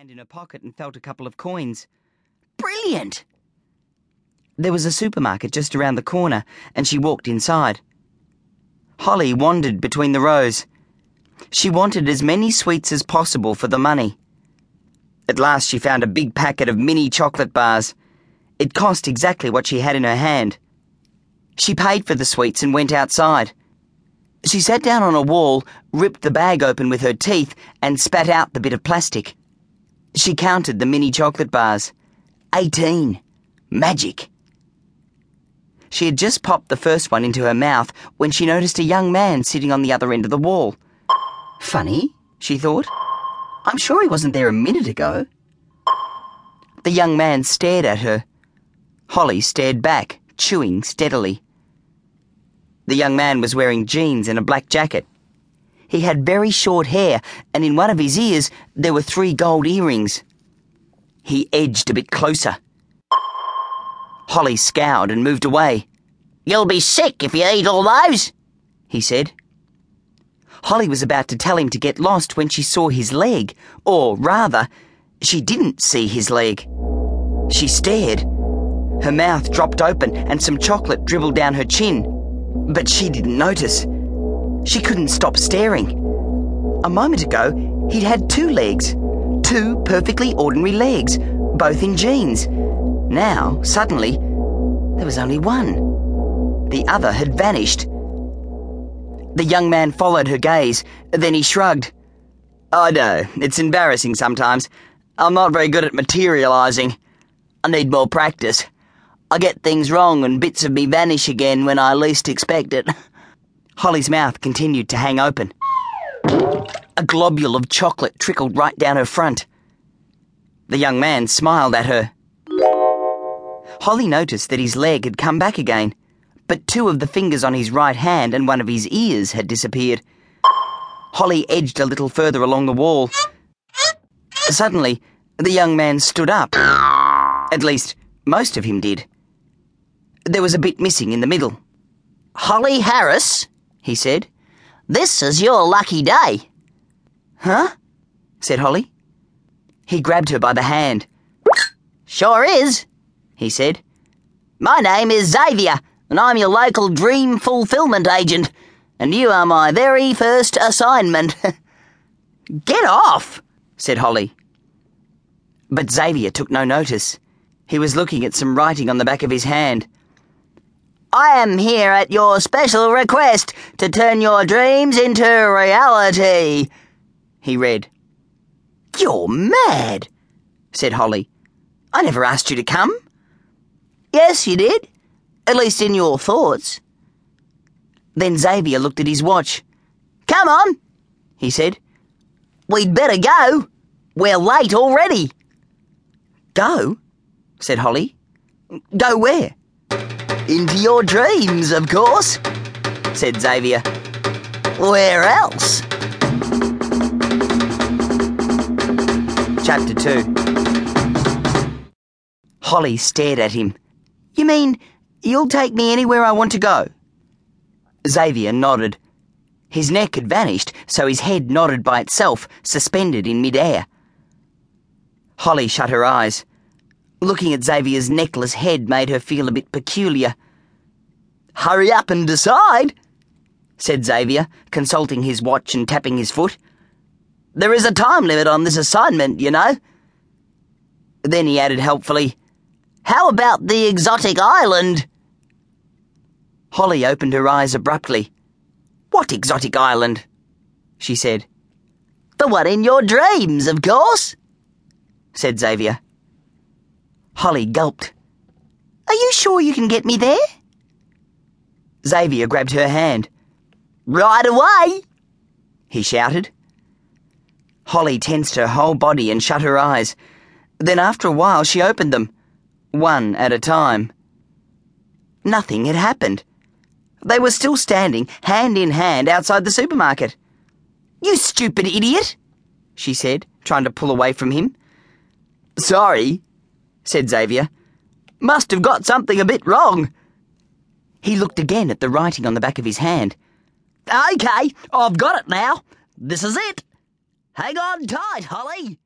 hand in her pocket and felt a couple of coins. Brilliant! There was a supermarket just around the corner, and she walked inside. Holly wandered between the rows. She wanted as many sweets as possible for the money. At last, she found a big packet of mini chocolate bars. It cost exactly what she had in her hand. She paid for the sweets and went outside. She sat down on a wall, ripped the bag open with her teeth, and spat out the bit of plastic. She counted the mini chocolate bars. Eighteen. Magic. She had just popped the first one into her mouth when she noticed a young man sitting on the other end of the wall. Funny, she thought. I'm sure he wasn't there a minute ago. The young man stared at her. Holly stared back, chewing steadily. The young man was wearing jeans and a black jacket. He had very short hair, and in one of his ears there were three gold earrings. He edged a bit closer. Holly scowled and moved away. You'll be sick if you eat all those, he said. Holly was about to tell him to get lost when she saw his leg, or rather, she didn't see his leg. She stared. Her mouth dropped open and some chocolate dribbled down her chin, but she didn't notice. She couldn't stop staring. A moment ago, he'd had two legs. Two perfectly ordinary legs, both in jeans. Now, suddenly, there was only one. The other had vanished. The young man followed her gaze, then he shrugged. I know, it's embarrassing sometimes. I'm not very good at materializing. I need more practice. I get things wrong and bits of me vanish again when I least expect it. Holly's mouth continued to hang open. A globule of chocolate trickled right down her front. The young man smiled at her. Holly noticed that his leg had come back again, but two of the fingers on his right hand and one of his ears had disappeared. Holly edged a little further along the wall. Suddenly, the young man stood up. At least, most of him did. There was a bit missing in the middle. Holly Harris, he said, this is your lucky day. Huh? said Holly. He grabbed her by the hand. Sure is, he said. My name is Xavier, and I'm your local dream fulfillment agent, and you are my very first assignment. Get off, said Holly. But Xavier took no notice. He was looking at some writing on the back of his hand. I am here at your special request to turn your dreams into reality, he read. You're mad, said Holly. I never asked you to come. Yes, you did. At least in your thoughts. Then Xavier looked at his watch. Come on, he said. We'd better go. We're late already. Go? said Holly. Go where? Into your dreams, of course, said Xavier. Where else? Chapter 2 Holly stared at him. You mean you'll take me anywhere I want to go? Xavier nodded. His neck had vanished, so his head nodded by itself, suspended in midair. Holly shut her eyes. Looking at Xavier's necklace head made her feel a bit peculiar. Hurry up and decide, said Xavier, consulting his watch and tapping his foot. There is a time limit on this assignment, you know. Then he added helpfully, How about the exotic island? Holly opened her eyes abruptly. What exotic island? she said. The one in your dreams, of course, said Xavier. Holly gulped. Are you sure you can get me there? Xavier grabbed her hand. Right away, he shouted. Holly tensed her whole body and shut her eyes. Then after a while she opened them, one at a time. Nothing had happened. They were still standing, hand in hand, outside the supermarket. You stupid idiot, she said, trying to pull away from him. Sorry, said Xavier. Must have got something a bit wrong. He looked again at the writing on the back of his hand. Okay, I've got it now. This is it. Hang on tight, Holly.